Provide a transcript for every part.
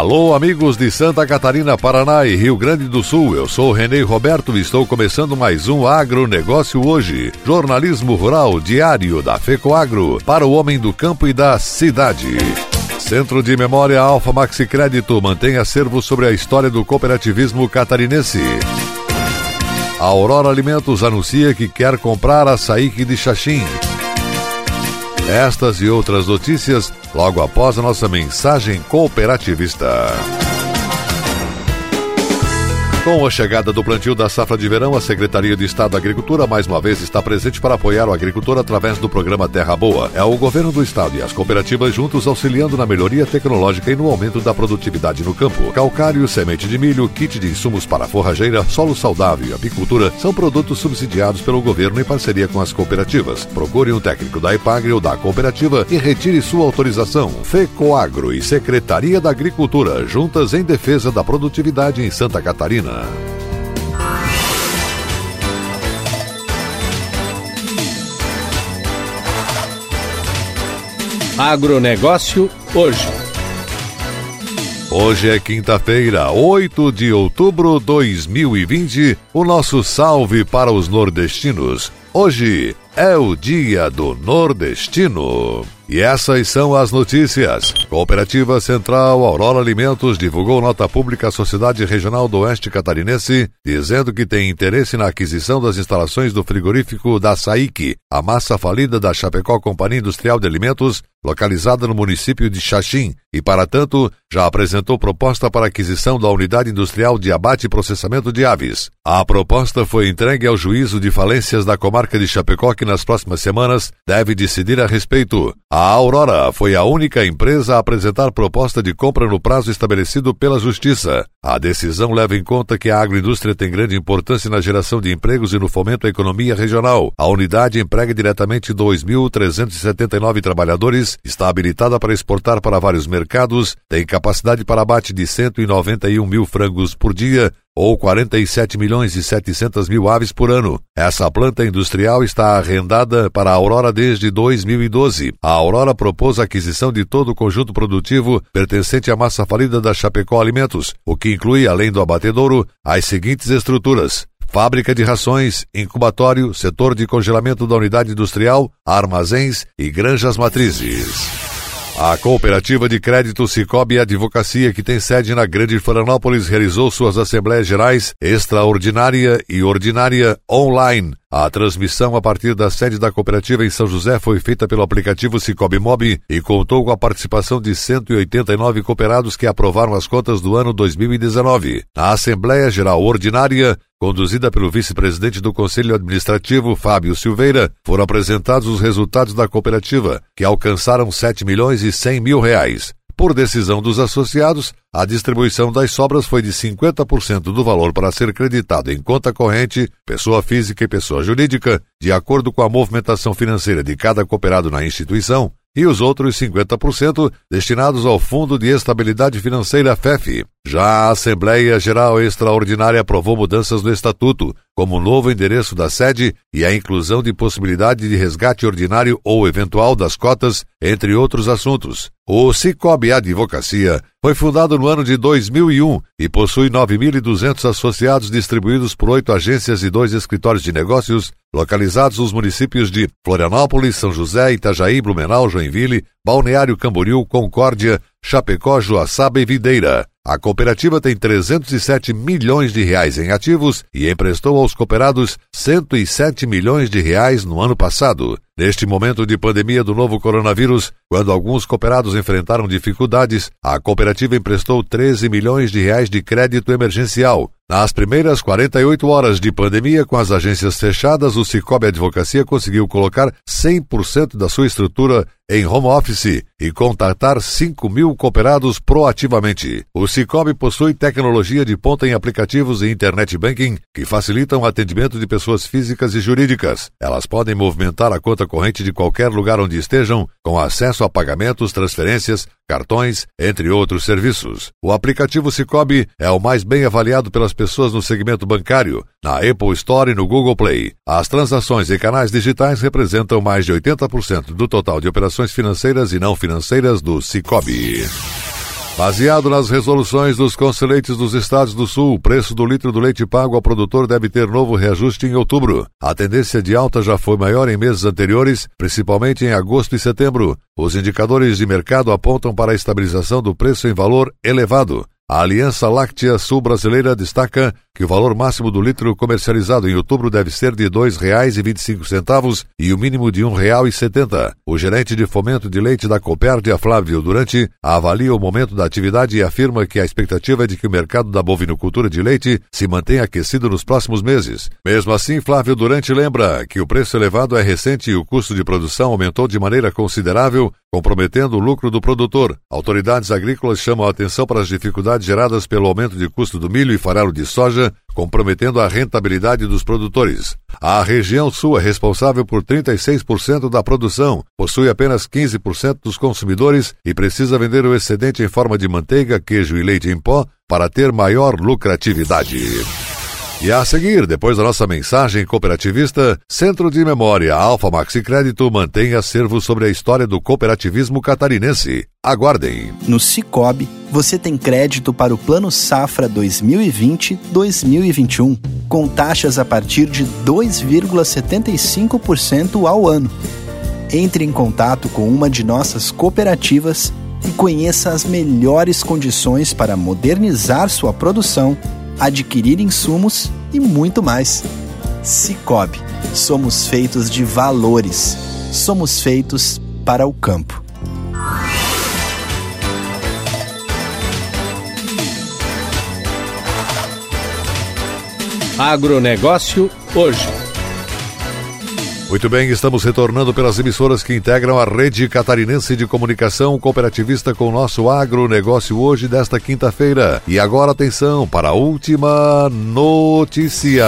Alô, amigos de Santa Catarina, Paraná e Rio Grande do Sul. Eu sou Renê Roberto e estou começando mais um Agronegócio hoje. Jornalismo rural diário da FECOAGro para o homem do campo e da cidade. Centro de Memória Alfa Maxi Crédito mantém acervo sobre a história do cooperativismo catarinense. A Aurora Alimentos anuncia que quer comprar açaí de Xaxim. Estas e outras notícias logo após a nossa mensagem cooperativista. Com a chegada do plantio da safra de verão, a Secretaria de Estado da Agricultura mais uma vez está presente para apoiar o agricultor através do programa Terra Boa. É o governo do estado e as cooperativas juntos auxiliando na melhoria tecnológica e no aumento da produtividade no campo. Calcário, semente de milho, kit de insumos para forrageira, solo saudável e apicultura são produtos subsidiados pelo governo em parceria com as cooperativas. Procure um técnico da Ipagre ou da cooperativa e retire sua autorização. FECOAGRO e Secretaria da Agricultura, juntas em defesa da produtividade em Santa Catarina. Agronegócio hoje. Hoje é quinta-feira, 8 de outubro de 2020. O nosso salve para os nordestinos. Hoje é o dia do nordestino. E essas são as notícias. Cooperativa Central Aurora Alimentos divulgou nota pública à Sociedade Regional do Oeste Catarinense, dizendo que tem interesse na aquisição das instalações do frigorífico da Saíque, a massa falida da Chapecó Companhia Industrial de Alimentos, localizada no município de Xaxim, e, para tanto, já apresentou proposta para aquisição da unidade industrial de abate e processamento de aves. A proposta foi entregue ao juízo de falências da comarca de Chapecó, que nas próximas semanas deve decidir a respeito. A Aurora foi a única empresa a apresentar proposta de compra no prazo estabelecido pela Justiça. A decisão leva em conta que a agroindústria tem grande importância na geração de empregos e no fomento à economia regional. A unidade emprega diretamente 2.379 trabalhadores, está habilitada para exportar para vários mercados, tem capacidade para abate de 191 mil frangos por dia, ou 47 milhões e 700 mil aves por ano. Essa planta industrial está arrendada para a Aurora desde 2012. A Aurora propôs a aquisição de todo o conjunto produtivo pertencente à massa falida da Chapecó Alimentos, o que inclui, além do abatedouro, as seguintes estruturas: fábrica de rações, incubatório, setor de congelamento da unidade industrial, armazéns e granjas matrizes. A cooperativa de crédito Cicobi Advocacia, que tem sede na Grande Florianópolis, realizou suas assembleias gerais extraordinária e ordinária online a transmissão a partir da sede da cooperativa em São José foi feita pelo aplicativo Cicobi Mob e contou com a participação de 189 cooperados que aprovaram as contas do ano 2019. Na Assembleia Geral Ordinária, conduzida pelo vice-presidente do Conselho Administrativo, Fábio Silveira, foram apresentados os resultados da cooperativa, que alcançaram 7 milhões e 100 mil reais. Por decisão dos associados, a distribuição das sobras foi de 50% do valor para ser creditado em conta corrente, pessoa física e pessoa jurídica, de acordo com a movimentação financeira de cada cooperado na instituição, e os outros 50% destinados ao Fundo de Estabilidade Financeira FEF. Já a Assembleia Geral Extraordinária aprovou mudanças no Estatuto, como o novo endereço da sede e a inclusão de possibilidade de resgate ordinário ou eventual das cotas, entre outros assuntos. O Cicobi Advocacia foi fundado no ano de 2001 e possui 9.200 associados distribuídos por oito agências e dois escritórios de negócios localizados nos municípios de Florianópolis, São José, Itajaí, Blumenau, Joinville, Balneário Camboriú, Concórdia, Chapecó, Joaçaba e Videira. A cooperativa tem 307 milhões de reais em ativos e emprestou aos cooperados 107 milhões de reais no ano passado. Neste momento de pandemia do novo coronavírus, quando alguns cooperados enfrentaram dificuldades, a cooperativa emprestou 13 milhões de reais de crédito emergencial. Nas primeiras 48 horas de pandemia, com as agências fechadas, o Cicobi Advocacia conseguiu colocar 100% da sua estrutura em home office e contatar 5 mil cooperados proativamente. O Cicobi possui tecnologia de ponta em aplicativos e internet banking que facilitam o atendimento de pessoas físicas e jurídicas. Elas podem movimentar a conta corrente de qualquer lugar onde estejam, com acesso a pagamentos, transferências, cartões, entre outros serviços. O aplicativo Cicobi é o mais bem avaliado pelas pessoas no segmento bancário, na Apple Store e no Google Play. As transações em canais digitais representam mais de 80% do total de operações financeiras e não financeiras do Cicobi. Baseado nas resoluções dos conselheiros dos estados do Sul, o preço do litro do leite pago ao produtor deve ter novo reajuste em outubro. A tendência de alta já foi maior em meses anteriores, principalmente em agosto e setembro. Os indicadores de mercado apontam para a estabilização do preço em valor elevado. A Aliança Láctea Sul Brasileira destaca que o valor máximo do litro comercializado em outubro deve ser de R$ 2,25 e o mínimo de R$ 1,70. O gerente de fomento de leite da Copérdia, Flávio Durante, avalia o momento da atividade e afirma que a expectativa é de que o mercado da bovinocultura de leite se mantenha aquecido nos próximos meses. Mesmo assim, Flávio Durante lembra que o preço elevado é recente e o custo de produção aumentou de maneira considerável, comprometendo o lucro do produtor. Autoridades agrícolas chamam a atenção para as dificuldades geradas pelo aumento de custo do milho e farelo de soja, comprometendo a rentabilidade dos produtores. A região sul é responsável por 36% da produção, possui apenas 15% dos consumidores e precisa vender o excedente em forma de manteiga, queijo e leite em pó para ter maior lucratividade. E a seguir, depois da nossa mensagem cooperativista, Centro de Memória Alfa Maxi Crédito mantém acervo sobre a história do cooperativismo catarinense. Aguardem. No Cicobi, você tem crédito para o Plano Safra 2020-2021, com taxas a partir de 2,75% ao ano. Entre em contato com uma de nossas cooperativas e conheça as melhores condições para modernizar sua produção adquirir insumos e muito mais. Cicobi, somos feitos de valores. Somos feitos para o campo. Agronegócio hoje. Muito bem, estamos retornando pelas emissoras que integram a rede catarinense de comunicação cooperativista com o nosso agronegócio hoje desta quinta-feira. E agora atenção para a última notícia.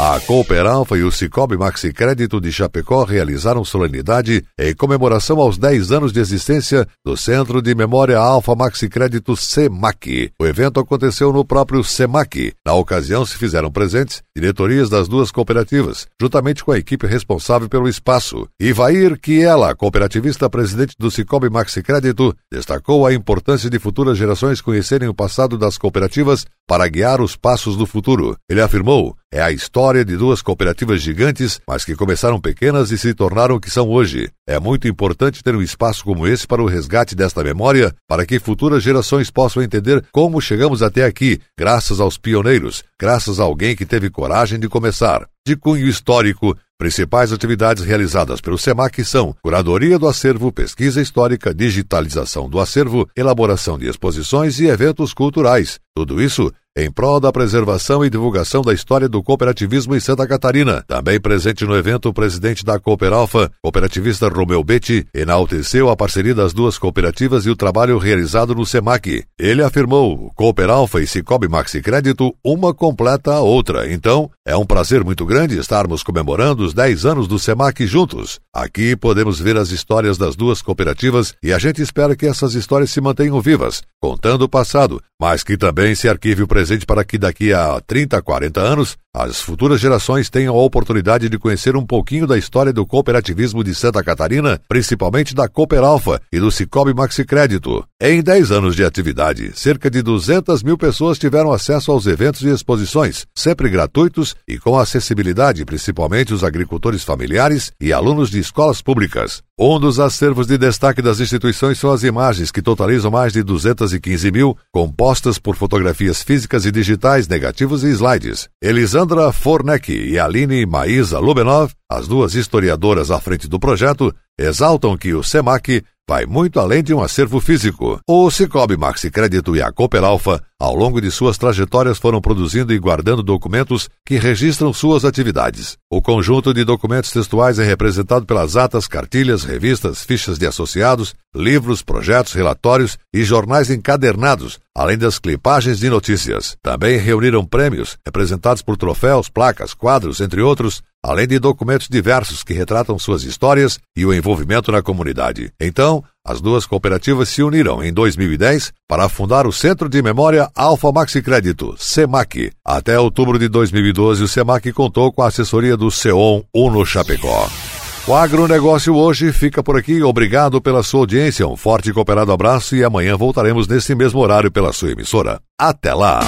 A Cooper Alfa e o Cicobi Maxi Crédito de Chapecó realizaram solenidade em comemoração aos 10 anos de existência do Centro de Memória Alfa Maxi Crédito SEMAC. O evento aconteceu no próprio SEMAC. Na ocasião se fizeram presentes diretorias das duas cooperativas, juntamente com a equipe responsável pelo espaço. Ivair Kiela, cooperativista presidente do Cicobi Maxi Crédito, destacou a importância de futuras gerações conhecerem o passado das cooperativas para guiar os passos do futuro. Ele afirmou: é a história de duas cooperativas gigantes, mas que começaram pequenas e se tornaram o que são hoje. É muito importante ter um espaço como esse para o resgate desta memória, para que futuras gerações possam entender como chegamos até aqui, graças aos pioneiros, graças a alguém que teve coragem de começar. De cunho histórico, Principais atividades realizadas pelo SEMAC são curadoria do acervo, pesquisa histórica, digitalização do acervo, elaboração de exposições e eventos culturais. Tudo isso em prol da preservação e divulgação da história do cooperativismo em Santa Catarina. Também presente no evento, o presidente da Cooper Alfa, cooperativista Romeu Betti, enalteceu a parceria das duas cooperativas e o trabalho realizado no SEMAC. Ele afirmou, Cooper Alfa e Cicobi Maxi Crédito, uma completa a outra. Então, é um prazer muito grande estarmos comemorando os 10 anos do SEMAC juntos. Aqui podemos ver as histórias das duas cooperativas e a gente espera que essas histórias se mantenham vivas, contando o passado, mas que também se arquive o presente para que daqui a 30, 40 anos as futuras gerações tenham a oportunidade de conhecer um pouquinho da história do cooperativismo de Santa Catarina, principalmente da Cooper Alfa e do Cicobi Maxi Crédito. Em 10 anos de atividade, cerca de 200 mil pessoas tiveram acesso aos eventos e exposições, sempre gratuitos e com acessibilidade, principalmente os agricultores familiares e alunos de escolas públicas. Um dos acervos de destaque das instituições são as imagens, que totalizam mais de 215 mil, compostas por fotografias físicas e digitais, negativos e slides. Elisandra Forneck e Aline Maísa Lubenov, as duas historiadoras à frente do projeto, exaltam que o SEMAC vai muito além de um acervo físico. O Cicobi Maxi Crédito e a Cooper Alfa, ao longo de suas trajetórias, foram produzindo e guardando documentos que registram suas atividades. O conjunto de documentos textuais é representado pelas atas, cartilhas, revistas, fichas de associados, livros, projetos, relatórios e jornais encadernados, além das clipagens de notícias. Também reuniram prêmios, representados por troféus, placas, quadros, entre outros, além de documentos diversos que retratam suas histórias e o envolvimento na comunidade. Então, as duas cooperativas se uniram em 2010 para fundar o Centro de Memória Alfa Maxi Crédito, SEMAC. Até outubro de 2012, o SEMAC contou com a assessoria do CEON Uno Chapecó. O agronegócio hoje fica por aqui. Obrigado pela sua audiência. Um forte e cooperado abraço e amanhã voltaremos nesse mesmo horário pela sua emissora. Até lá!